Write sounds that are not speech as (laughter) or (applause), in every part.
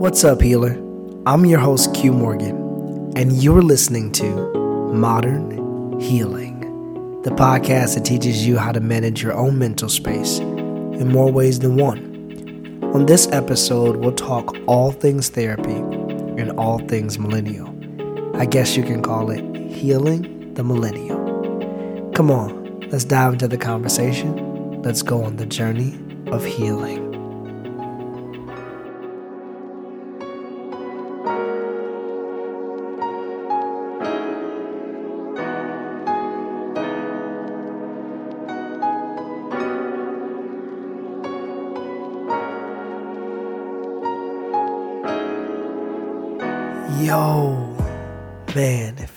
What's up, healer? I'm your host, Q Morgan, and you're listening to Modern Healing, the podcast that teaches you how to manage your own mental space in more ways than one. On this episode, we'll talk all things therapy and all things millennial. I guess you can call it Healing the Millennial. Come on, let's dive into the conversation. Let's go on the journey of healing.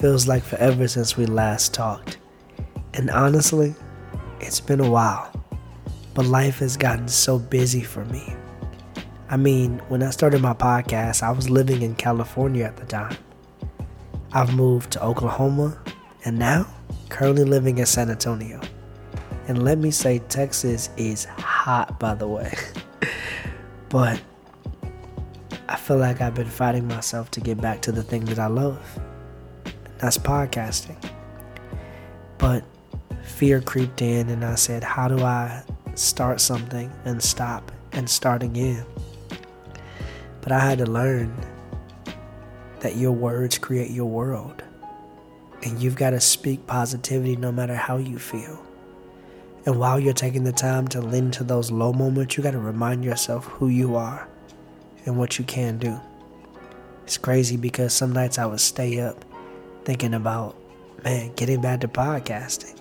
Feels like forever since we last talked. And honestly, it's been a while. But life has gotten so busy for me. I mean, when I started my podcast, I was living in California at the time. I've moved to Oklahoma and now currently living in San Antonio. And let me say, Texas is hot, by the way. (laughs) but I feel like I've been fighting myself to get back to the thing that I love. That's podcasting. But fear creeped in, and I said, How do I start something and stop and start again? But I had to learn that your words create your world. And you've got to speak positivity no matter how you feel. And while you're taking the time to lean to those low moments, you got to remind yourself who you are and what you can do. It's crazy because some nights I would stay up thinking about, man, getting back to podcasting.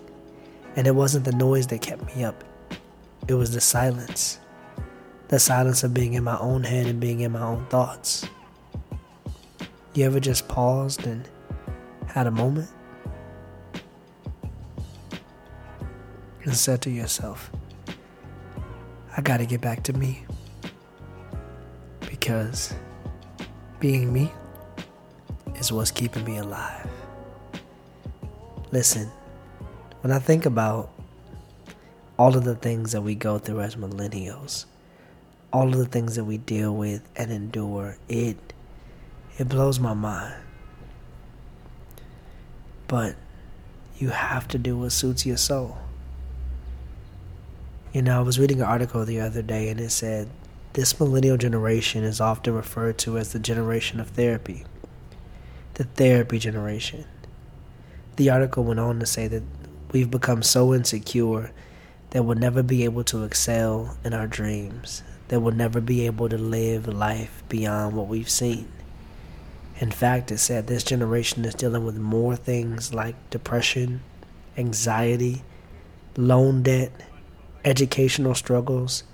And it wasn't the noise that kept me up, it was the silence. The silence of being in my own head and being in my own thoughts. You ever just paused and had a moment? And said to yourself, I gotta get back to me because being me is what's keeping me alive. Listen, when I think about all of the things that we go through as millennials, all of the things that we deal with and endure, it it blows my mind. But you have to do what suits your soul. You know, I was reading an article the other day and it said this millennial generation is often referred to as the generation of therapy, the therapy generation. The article went on to say that we've become so insecure that we'll never be able to excel in our dreams, that we'll never be able to live life beyond what we've seen. In fact, it said this generation is dealing with more things like depression, anxiety, loan debt, educational struggles,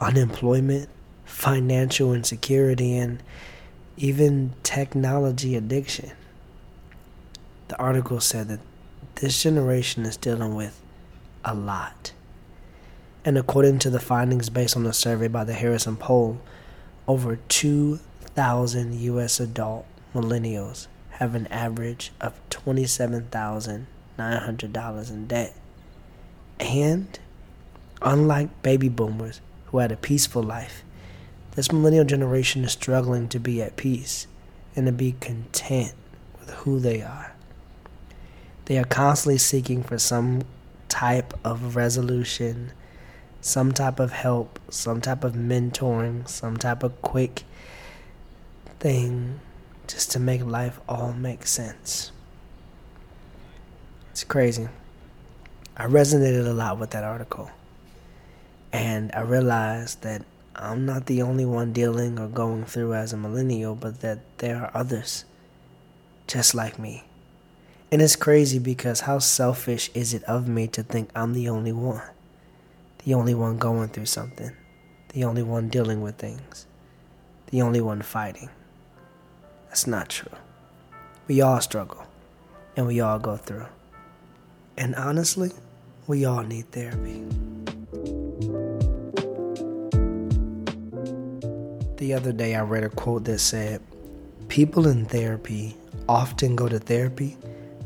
unemployment, financial insecurity, and even technology addiction. The article said that this generation is dealing with a lot. And according to the findings based on a survey by the Harrison Poll, over 2,000 U.S. adult millennials have an average of $27,900 in debt. And unlike baby boomers who had a peaceful life, this millennial generation is struggling to be at peace and to be content with who they are. They are constantly seeking for some type of resolution, some type of help, some type of mentoring, some type of quick thing just to make life all make sense. It's crazy. I resonated a lot with that article. And I realized that I'm not the only one dealing or going through as a millennial, but that there are others just like me. And it's crazy because how selfish is it of me to think I'm the only one? The only one going through something. The only one dealing with things. The only one fighting. That's not true. We all struggle. And we all go through. And honestly, we all need therapy. The other day, I read a quote that said, People in therapy often go to therapy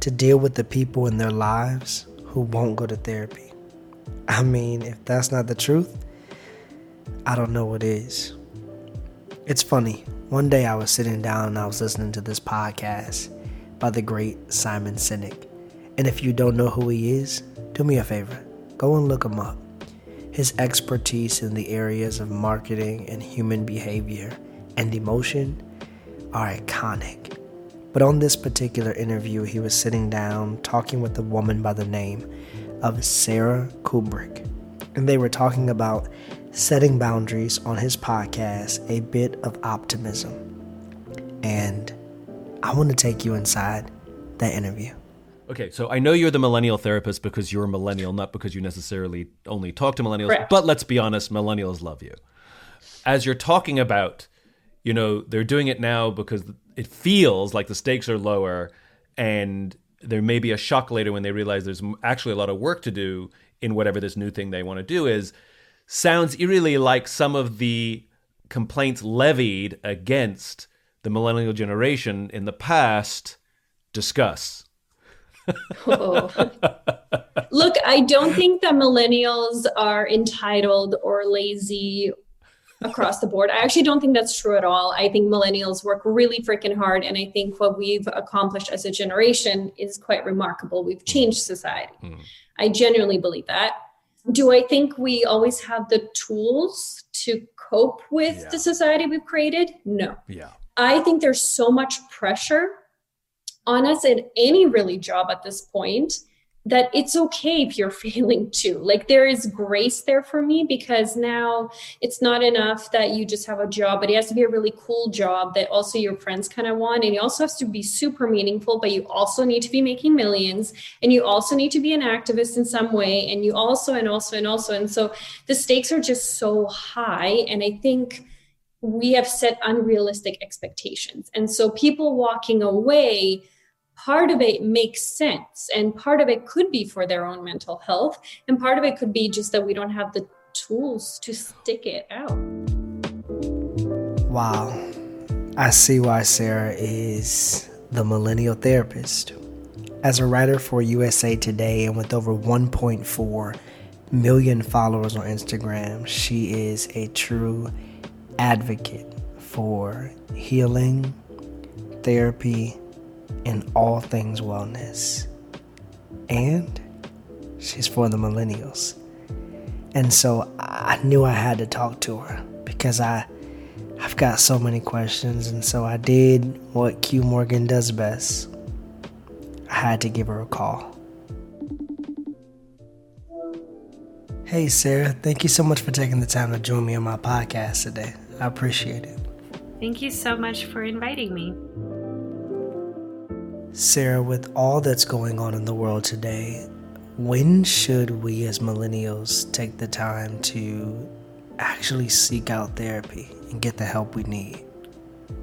to deal with the people in their lives who won't go to therapy. I mean, if that's not the truth, I don't know what is. It's funny. One day I was sitting down and I was listening to this podcast by the great Simon Sinek. And if you don't know who he is, do me a favor go and look him up. His expertise in the areas of marketing and human behavior and emotion are iconic. But on this particular interview, he was sitting down talking with a woman by the name of Sarah Kuburic. And they were talking about setting boundaries on his podcast, A Bit of Optimism. And I want to take you inside that interview. Okay, so I know you're the millennial therapist because you're a millennial, not because you necessarily only talk to millennials. Correct. But let's be honest, millennials love you. As you're talking about, you know, they're doing it now because it feels like the stakes are lower and there may be a shock later when they realize there's actually a lot of work to do in whatever this new thing they want to do is sounds eerily like some of the complaints levied against the millennial generation in the past discuss oh. (laughs) Look, I don't think that millennials are entitled or lazy across the board. I actually don't think that's true at all. I think millennials work really freaking hard. And I think what we've accomplished as a generation is quite remarkable. We've changed society. Mm. I genuinely believe that. Do I think we always have the tools to cope with yeah. the society we've created? No. Yeah. I think there's so much pressure on us in any really job at this point that it's okay if you're (laughs) failing too. Like there is grace there for me because now it's not enough that you just have a job, but it has to be a really cool job that also your friends kind of want. And it also has to be super meaningful, but you also need to be making millions and you also need to be an activist in some way. And you also, and also, and also. And so the stakes are just so high. And I think we have set unrealistic expectations. And so people walking away part of it makes sense and part of it could be for their own mental health and part of it could be just that we don't have the tools to stick it out. Wow. I see why sarah is the millennial therapist. As a writer for usa today and with over 1.4 million followers on instagram she is a true advocate for healing therapy in all things wellness. And she's for the millennials. And so I knew I had to talk to her because I I've got so many questions and so I did what Q Morgan does best. I had to give her a call. Hey Sarah, thank you so much for taking the time to join me on my podcast today. I appreciate it. Thank you so much for inviting me. Sarah, with all that's going on in the world today, when should we as millennials take the time to actually seek out therapy and get the help we need?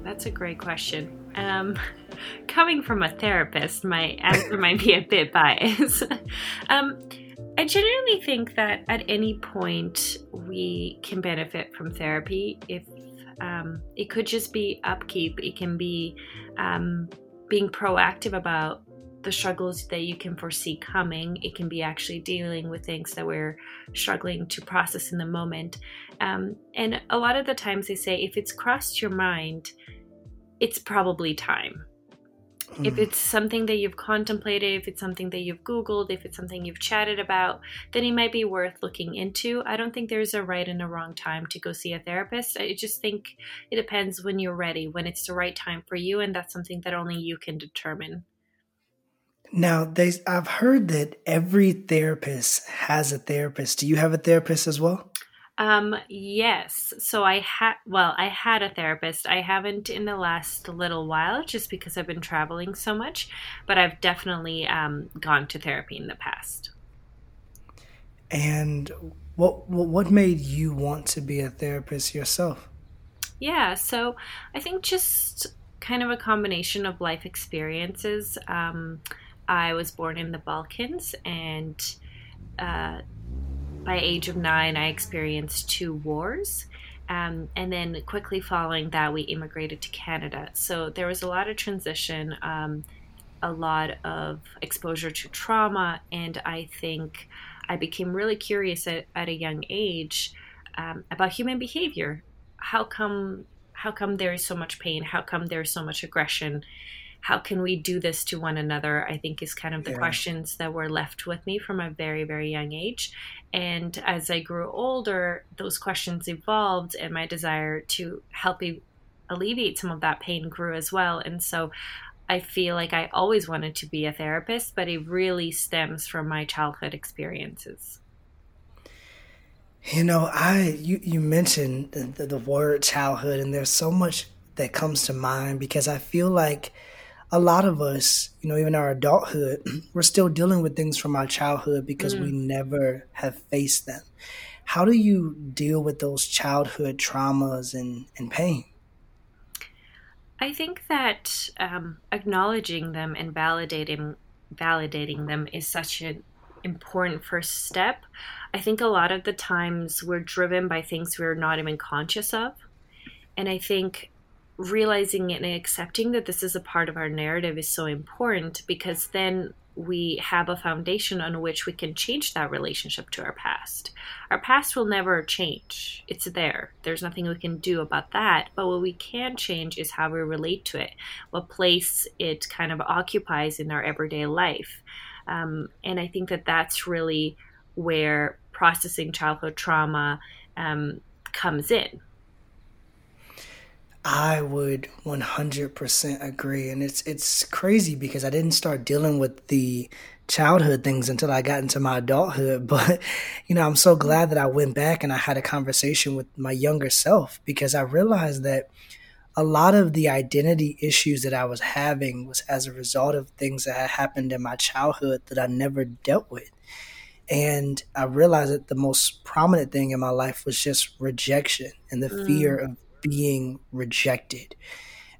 That's a great question. Um, (laughs) coming from a therapist, my answer might be a bit biased. (laughs) um, I genuinely think that at any point we can benefit from therapy. If um, it could just be upkeep, it can be um, being proactive about the struggles that you can foresee coming. It can be actually dealing with things that we're struggling to process in the moment. Um, and a lot of the times they say if it's crossed your mind, it's probably time. Mm. If it's something that you've contemplated, if it's something that you've Googled, if it's something you've chatted about, then it might be worth looking into. I don't think there's a right and a wrong time to go see a therapist. I just think it depends when you're ready, when it's the right time for you, and that's something that only you can determine. Now, they, I've heard that every therapist has a therapist. Do you have a therapist as well? Um, yes. So I had, well, I had a therapist. I haven't in the last little while just because I've been traveling so much, but I've definitely um, gone to therapy in the past. And what what made you want to be a therapist yourself? Yeah, so I think just kind of a combination of life experiences. Um, I was born in the Balkans and uh, by age of nine, I experienced two wars. Um, and then quickly following that, we immigrated to Canada. So there was a lot of transition, um, a lot of exposure to trauma, and I think I became really curious at, at a young age um, about human behavior. How come how come there is so much pain? How come there's so much aggression? How can we do this to one another? I think is kind of the yeah. questions that were left with me from a very, very young age. And as I grew older, those questions evolved, and my desire to help alleviate some of that pain grew as well. And so I feel like I always wanted to be a therapist, but it really stems from my childhood experiences. You know, I you you mentioned the, the, the word childhood, and there's so much that comes to mind because I feel like a lot of us, you know, even our adulthood, (clears throat) we're still dealing with things from our childhood because mm. we never have faced them. How do you deal with those childhood traumas and, and pain? I think that um, acknowledging them and validating validating them is such an important first step. I think a lot of the times we're driven by things we're not even conscious of. And I think realizing and accepting that this is a part of our narrative is so important because then we have a foundation on which we can change that relationship to our past. Our past will never change. It's there. There's nothing we can do about that. But what we can change is how we relate to it, what place it kind of occupies in our everyday life. Um, and I think that that's really where processing childhood trauma um, comes in. I would 100% agree and it's it's crazy because I didn't start dealing with the childhood things until I got into my adulthood (laughs) but you know I'm so glad that I went back and I had a conversation with my younger self because I realized that a lot of the identity issues that I was having was as a result of things that had happened in my childhood that I never dealt with. And I realized that the most prominent thing in my life was just rejection and the mm. fear of being rejected.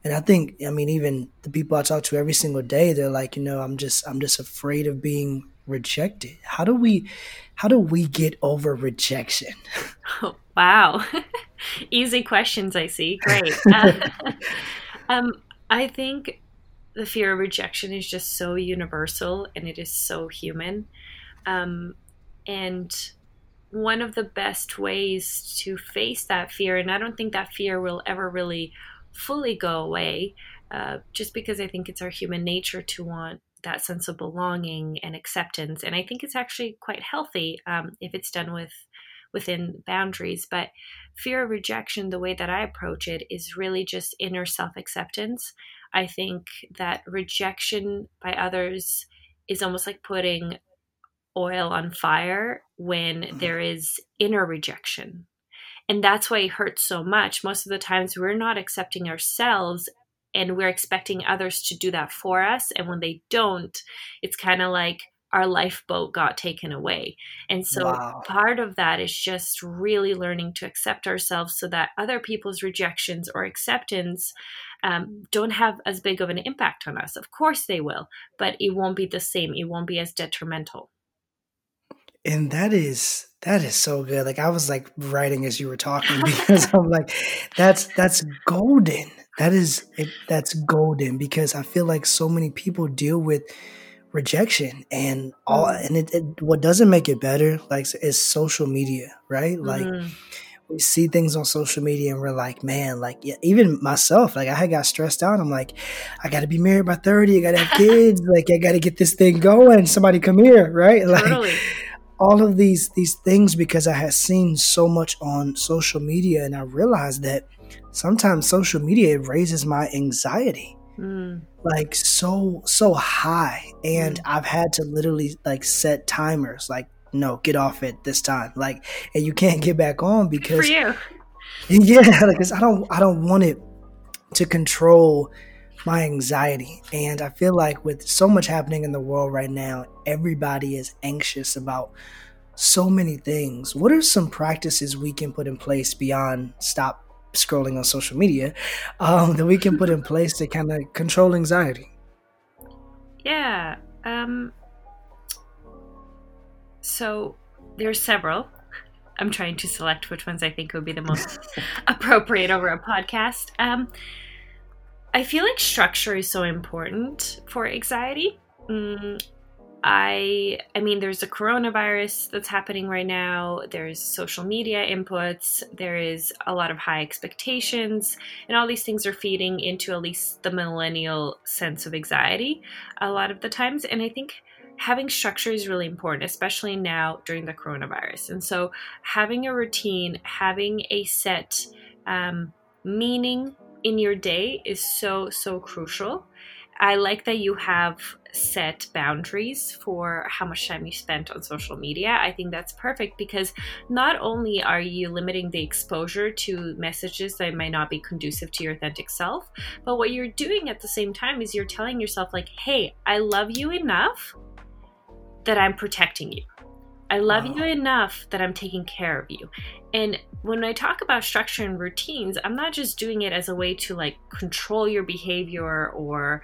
And I think, I mean, even the people I talk to every single day, they're like, you know, I'm just, I'm just afraid of being rejected. How do we, how do we get over rejection? (laughs) Oh, wow. (laughs) Easy questions, I see. Great. Uh, (laughs) um, I think the fear of rejection is just so universal and it is so human. Um, and one of the best ways to face that fear, and I don't think that fear will ever really fully go away, uh, just because I think it's our human nature to want that sense of belonging and acceptance. And I think it's actually quite healthy um, if it's done with within boundaries. But fear of rejection, the way that I approach it, is really just inner self acceptance. I think that rejection by others is almost like putting oil on fire when mm-hmm. there is inner rejection. And that's why it hurts so much. Most of the times we're not accepting ourselves and we're expecting others to do that for us. And when they don't, it's kind of like our lifeboat got taken away. And so wow. part of that is just really learning to accept ourselves so that other people's rejections or acceptance um, don't have as big of an impact on us. Of course they will, but it won't be the same. It won't be as detrimental. And that is that is so good. Like I was like writing as you were talking (laughs) because I'm like, that's that's golden. That is it, that's golden because I feel like so many people deal with rejection and all mm-hmm. and it, it, what doesn't make it better like is social media right like mm-hmm. we see things on social media and we're like man like yeah, even myself like i had got stressed out i'm like i gotta be married by 30 i gotta have kids like i gotta get this thing going somebody come here right (laughs) like totally. All of these these things because i had seen so much on social media and i realized that sometimes social media raises my anxiety mm. like so so high and mm. i've had to literally like set timers like no get off it this time like and you can't get back on because for you (laughs) yeah because i don't i don't want it to control my anxiety and i feel like with so much happening in the world right now everybody is anxious about so many things what are some practices we can put in place beyond stop scrolling on social media um, that we can put in place to kind of control anxiety? Yeah. Um, so there's several. I'm trying to select which ones I think would be the most (laughs) appropriate over a podcast. Um, I feel like structure is so important for anxiety. Mm, I I mean there's a coronavirus that's happening right now. There's social media inputs, there is a lot of high expectations, and all these things are feeding into at least the millennial sense of anxiety a lot of the times and I think having structure is really important, especially now during the coronavirus. And so, having a routine, having a set um, meaning in your day is so, so crucial. I like that you have set boundaries for how much time you spent on social media. I think that's perfect because not only are you limiting the exposure to messages that might not be conducive to your authentic self, but what you're doing at the same time is you're telling yourself, like, hey, I love you enough that I'm protecting you. I love wow. you enough that I'm taking care of you. And when I talk about structure and routines, I'm not just doing it as a way to like control your behavior or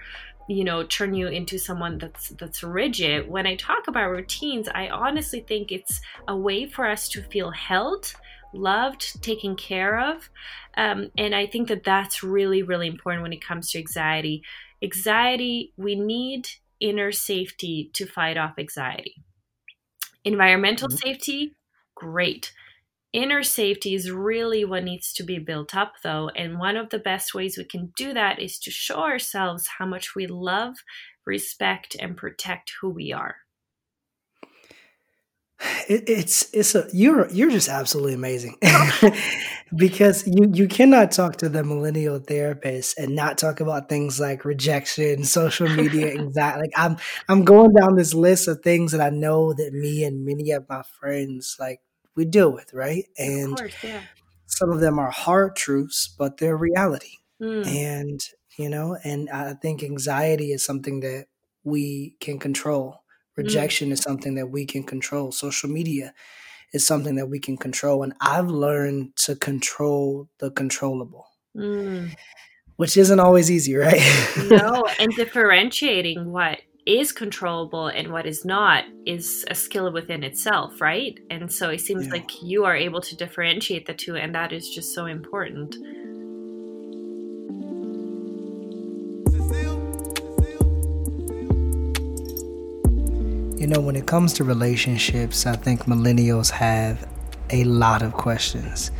you know turn you into someone that's that's rigid when i talk about routines i honestly think it's a way for us to feel held loved taken care of um, and i think that that's really really important when it comes to anxiety anxiety we need inner safety to fight off anxiety. Environmental mm-hmm. safety, great. Inner safety is really what needs to be built up, though. And one of the best ways we can do that is to show ourselves how much we love, respect, and protect who we are it, it's it's a you're you're just absolutely amazing (laughs) (laughs) because you you cannot talk to the millennial therapist and not talk about things like rejection, social media, (laughs) anxiety. Like I'm I'm going down this list of things that I know that me and many of my friends like we deal with, right? And course, yeah. some of them are hard truths, but they're reality. Mm. And you know, and I think anxiety is something that we can control. Rejection mm. is something that we can control. Social media is something that we can control. And I've learned to control the controllable. Mm. Which isn't always easy, right? no, (laughs) and differentiating what is controllable and what is not is a skill within itself, right? And so it seems yeah. like you are able to differentiate the two, and that is just so important. You know, when it comes to relationships, I think millennials have a lot of questions.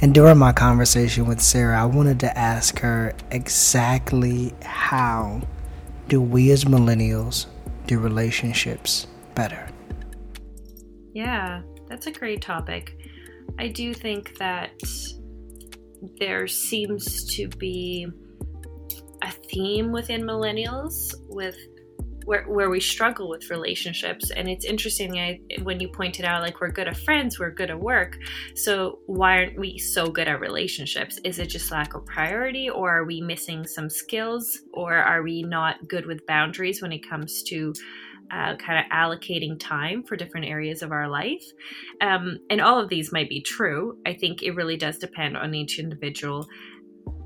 And during my conversation with Sarah, I wanted to ask her exactly how do we as millennials do relationships better? Yeah, that's a great topic. I do think that there seems to be a theme within millennials with where, where we struggle with relationships and it's interesting I, when you pointed out like we're good at friends we're good at work so why aren't we so good at relationships is it just lack of priority or are we missing some skills or are we not good with boundaries when it comes to uh, kind of allocating time for different areas of our life. Um, and all of these might be true. I think it really does depend on each individual.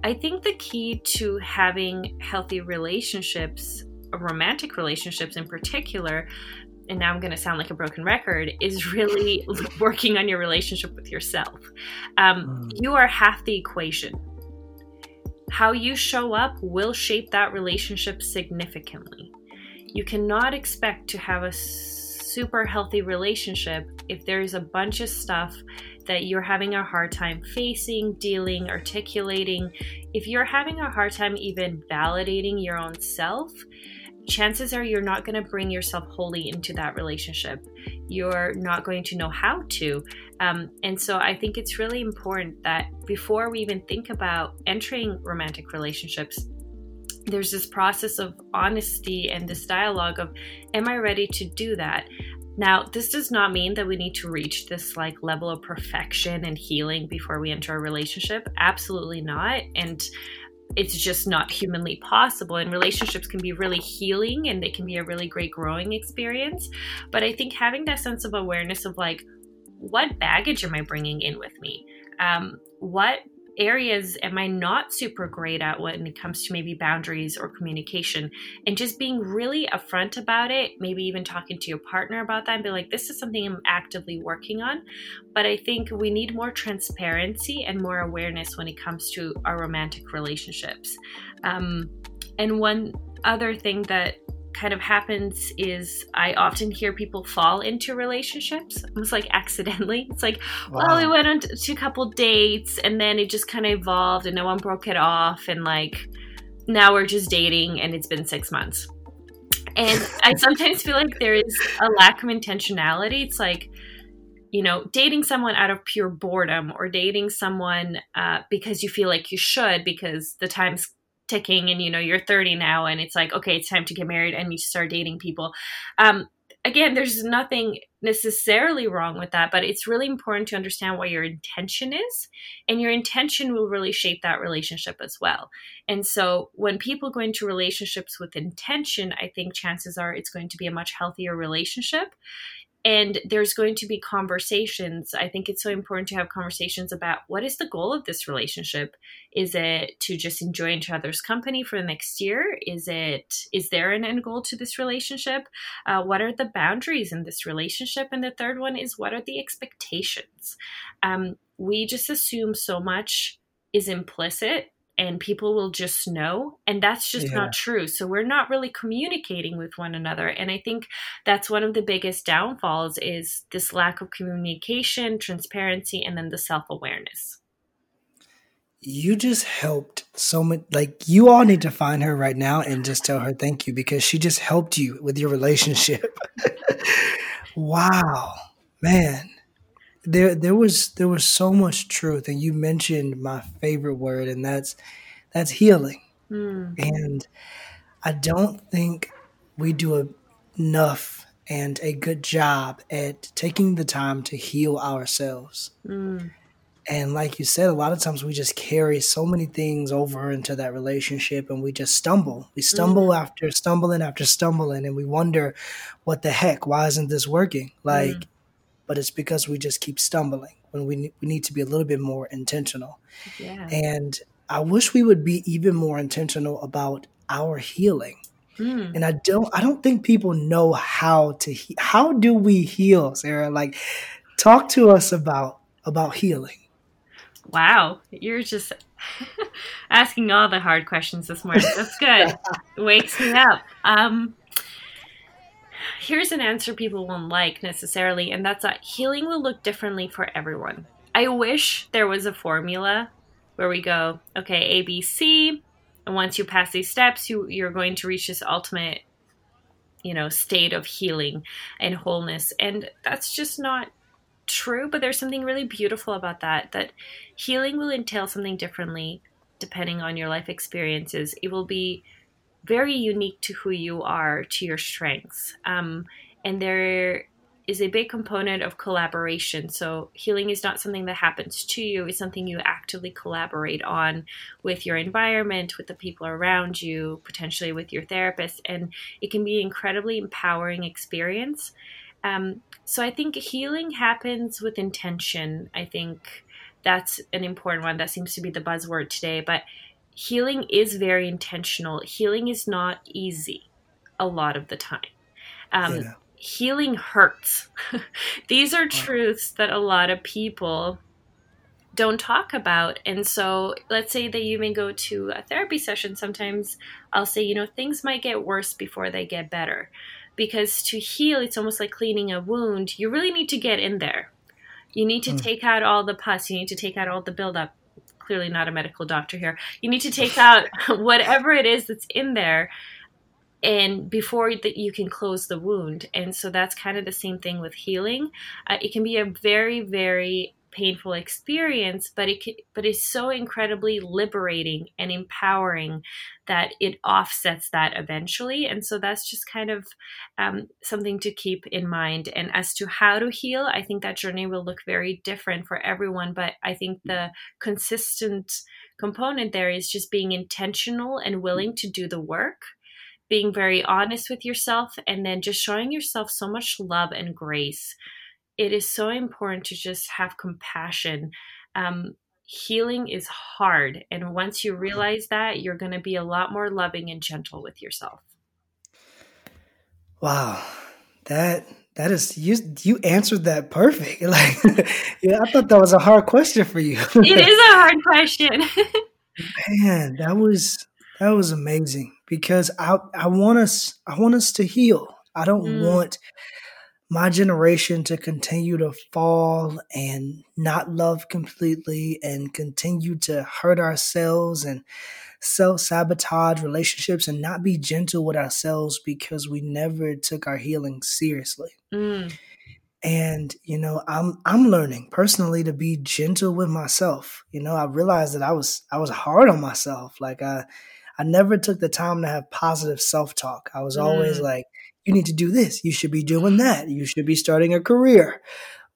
I think the key to having healthy relationships romantic relationships in particular and now I'm going to sound like a broken record, is really (laughs) working on your relationship with yourself. Um, mm. You are half the equation. How you show up will shape that relationship significantly. You cannot expect to have a super healthy relationship if there's a bunch of stuff that you're having a hard time facing, dealing, articulating. If you're having a hard time even validating your own self, chances are you're not going to bring yourself wholly into that relationship. You're not going to know how to. Um, and so I think it's really important that before we even think about entering romantic relationships, there's this process of honesty and this dialogue of, am I ready to do that? Now, this does not mean that we need to reach this like level of perfection and healing before we enter a relationship. Absolutely not. And it's just not humanly possible and relationships can be really healing and they can be a really great growing experience. But i think having that sense of awareness of like what baggage am i bringing in with me? Um, what areas am I not super great at when it comes to maybe boundaries or communication? And just being really upfront about it, maybe even talking to your partner about that and be like, this is something I'm actively working on. But I think we need more transparency and more awareness when it comes to our romantic relationships. Um, and one other thing that kind of happens is I often hear people fall into relationships almost like accidentally. It's like, wow. well, we went on to a couple dates and then it just kind of evolved and no one broke it off. And like, now we're just dating and it's been six months. And (laughs) I sometimes feel like there is a lack of intentionality. It's like, you know, dating someone out of pure boredom or dating someone uh, because you feel like you should because the time's ticking and you know you're 30 now and it's like okay it's time to get married and you start dating people. Um, again there's nothing necessarily wrong with that but it's really important to understand what your intention is and your intention will really shape that relationship as well. And so when people go into relationships with intention i think chances are it's going to be a much healthier relationship and there's going to be conversations. I think it's so important to have conversations about what is the goal of this relationship? Is it to just enjoy each other's company for the next year? Is it is there an end goal to this relationship? Uh, what are the boundaries in this relationship? And the third one is what are the expectations? Um, we just assume so much is implicit and people will just know and that's just yeah. not true. So we're not really communicating with one another and i think that's one of the biggest downfalls is this lack of communication transparency and then the self-awareness. You just helped so much like you all need to find her right now and just tell her thank you because she just helped you with your relationship. (laughs) Wow man there there was there was so much truth and you mentioned my favorite word and that's that's healing mm. and i don't think we do enough and a good job at taking the time to heal ourselves mm. and like you said a lot of times we just carry so many things over into that relationship and we just stumble we stumble mm. after stumbling after stumbling and we wonder what the heck why isn't this working like mm but it's because we just keep stumbling when we, we need to be a little bit more intentional. Yeah. And I wish we would be even more intentional about our healing. Mm. And I don't I don't think people know how to he- how do we heal, Sarah? Like talk to us about about healing. Wow, you're just (laughs) asking all the hard questions this morning. That's good. (laughs) Wakes me up. Um here's an answer people won't like necessarily, and that's that healing will look differently for everyone. I wish there was a formula where we go, okay, A, B, C, and once you pass these steps, you, you're going to reach this ultimate, you know, state of healing and wholeness. And that's just not true, but there's something really beautiful about that, that healing will entail something differently depending on your life experiences. It will be very unique to who you are, to your strengths. Um, and there is a big component of collaboration. So, healing is not something that happens to you, it's something you actively collaborate on with your environment, with the people around you, potentially with your therapist. And it can be an incredibly empowering experience. Um, so, I think healing happens with intention. I think that's an important one. That seems to be the buzzword today. But healing is very intentional. Healing is not easy a lot of the time. Um, yeah. Healing hurts. (laughs) These are truths that a lot of people don't talk about. And so, let's say that you may go to a therapy session. Sometimes I'll say, you know, things might get worse before they get better. Because to heal, it's almost like cleaning a wound. You really need to get in there. You need to mm. take out all the pus. You need to take out all the buildup clearly not a medical doctor here. You need to take out (laughs) whatever it is that's in there and before that you can close the wound and so that's kind of the same thing with healing uh, it can be a very very painful experience but it can, but it's so incredibly liberating and empowering that it offsets that eventually. And so that's just kind of um, something to keep in mind. And as to how to heal i think that journey will look very different for everyone but i think the consistent component there is just being intentional and willing to do the work being very honest with yourself and then just showing yourself so much love and grace it is so important to just have compassion. Um, healing is hard. And once you realize that, you're going to be a lot more loving and gentle with yourself. Wow. That that is you you answered that perfect. (laughs) Like yeah, I thought that was a hard question for you. (laughs) it is a hard question. (laughs) Man, that was That was amazing because I I want us I want us to heal. I don't mm. want my generation to continue to fall and not love completely and continue to hurt ourselves and self sabotage relationships and not be gentle with ourselves because we never took our healing seriously. Mm. And you know, I'm I'm learning personally to be gentle with myself. You know, I realized that I was I was hard on myself. Like I I never took the time to have positive self talk. I was always mm. like, you need to do this. You should be doing that. You should be starting a career.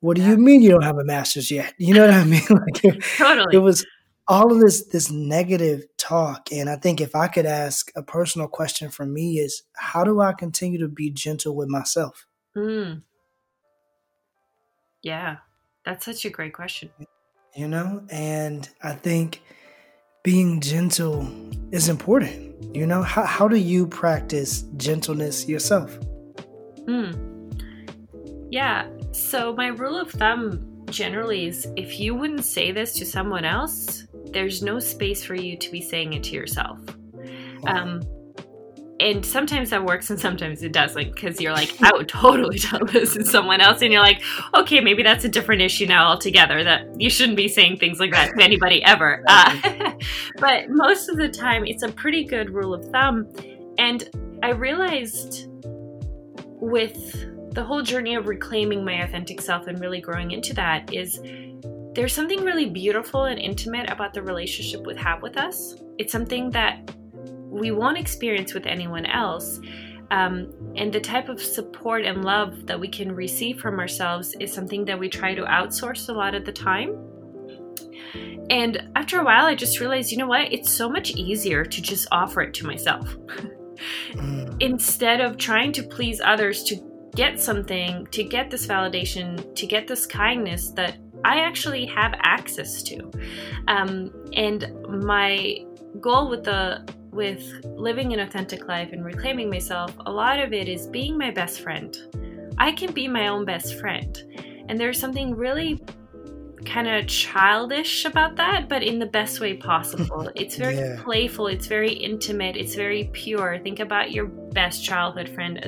What do yeah. you mean you don't have a master's yet? You know what I (laughs) mean? (laughs) Like it, totally. It was all of this this negative talk. And I think if I could ask a personal question for me is how do I continue to be gentle with myself? Mm. Yeah. That's such a great question. You know, and I think being gentle is important. You know, how, how do you practice gentleness yourself? Hmm. Yeah. So, my rule of thumb generally is if you wouldn't say this to someone else, there's no space for you to be saying it to yourself. Um, and sometimes that works and sometimes it doesn't because you're like i would totally (laughs) tell this to someone else and you're like okay maybe that's a different issue now altogether that you shouldn't be saying things like that to anybody ever. (laughs) Uh, (laughs) but most of the time it's a pretty good rule of thumb and i realized with the whole journey of reclaiming my authentic self and really growing into that is there's something really beautiful and intimate about the relationship we have with us. It's something that we won't experience with anyone else. Um, and the type of support and love that we can receive from ourselves is something that we try to outsource a lot of the time. And after a while, I just realized, you know what? It's so much easier to just offer it to myself. Mm. Instead of trying to please others to get something, to get this validation, to get this kindness that I actually have access to. Um, and my goal with the with living an authentic life and reclaiming myself, a lot of it is being my best friend. I can be my own best friend. And there's something really kind of childish about that, but in the best way possible. (laughs) It's very yeah. playful, it's very intimate, it's very pure. Think about your best childhood friend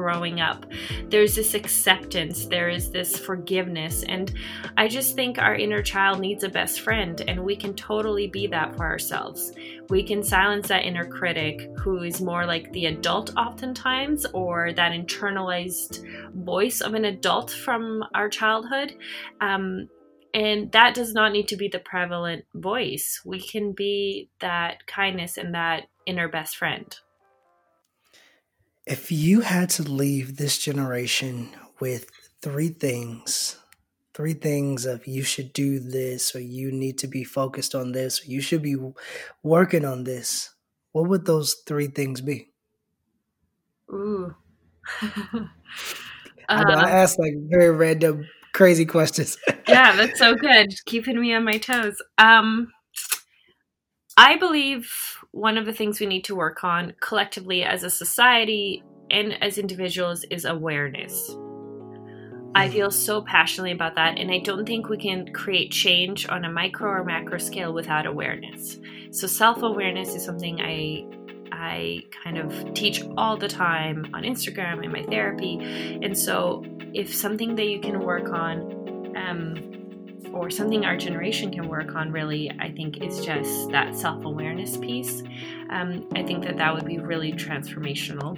growing up. There's this acceptance, there is this forgiveness. And I just think our inner child needs a best friend, and we can totally be that for ourselves. We can silence that inner critic who is more like the adult, oftentimes, or that internalized voice of an adult from our childhood. Um, and that does not need to be the prevalent voice. We can be that kindness and that inner best friend if you had to leave this generation with three things, three things of you should do this or you need to be focused on this or you should be working on this, what would those three things be? Ooh. (laughs) I, know, I ask like very random, crazy questions. (laughs) yeah, that's so good. Keeping me on my toes. Um, I believe one of the things we need to work on collectively as a society and as individuals is awareness. I mm. feel so passionately about that, and I don't think we can create change on a micro or macro scale without awareness. So, self awareness is something I I kind of teach all the time on Instagram in my therapy. And so, if something that you can work on, um, or something our generation can work on really i think is just that self-awareness piece. Um, i think that that would be really transformational.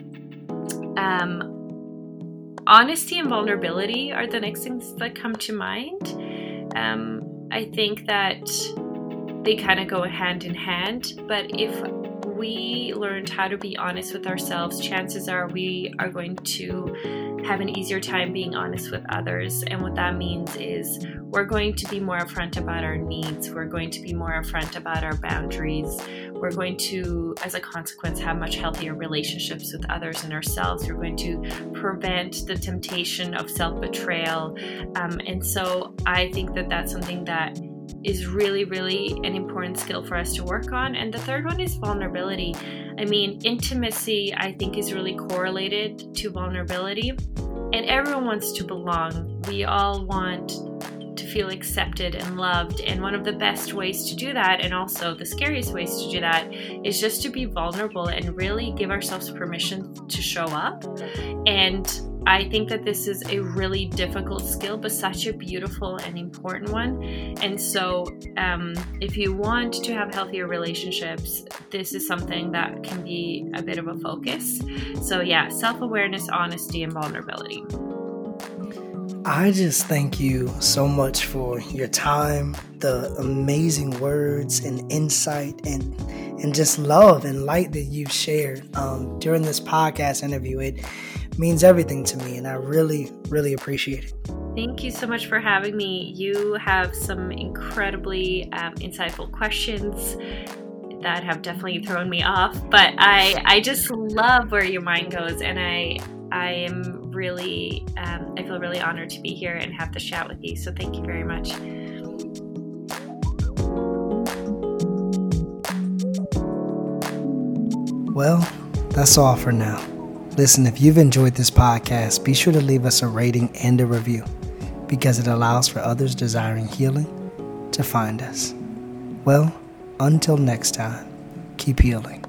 Um, honesty and vulnerability are the next things that come to mind. Um, i think that they kind of go hand in hand but if we learned how to be honest with ourselves chances are we are going to have an easier time being honest with others. And what that means is we're going to be more upfront about our needs, we're going to be more upfront about our boundaries, we're going to, as a consequence, have much healthier relationships with others and ourselves. We're going to prevent the temptation of self betrayal. Um, and so I think that that's something that is really, really an important skill for us to work on. And the third one is vulnerability. I mean, intimacy, I think, is really correlated to vulnerability. And everyone wants to belong. We all want to feel accepted and loved. And one of the best ways to do that, and also the scariest ways to do that, is just to be vulnerable and really give ourselves permission to show up. And I think that this is a really difficult skill, but such a beautiful and important one. And so, um, if you want to have healthier relationships, this is something that can be a bit of a focus. So, yeah, self awareness, honesty, and vulnerability. I just thank you so much for your time, the amazing words and insight and and just love and light that you've shared um, during this podcast interview. It means everything to me, and I really, really appreciate it. Thank you so much for having me. You have some incredibly um, insightful questions that have definitely thrown me off, but I I just love where your mind goes, and I I am really um, I feel really honored to be here and have the chat with you. So thank you very much. Well, that's all for now. Listen, if you've enjoyed this podcast, be sure to leave us a rating and a review because it allows for others desiring healing to find us. Well, until next time, keep healing.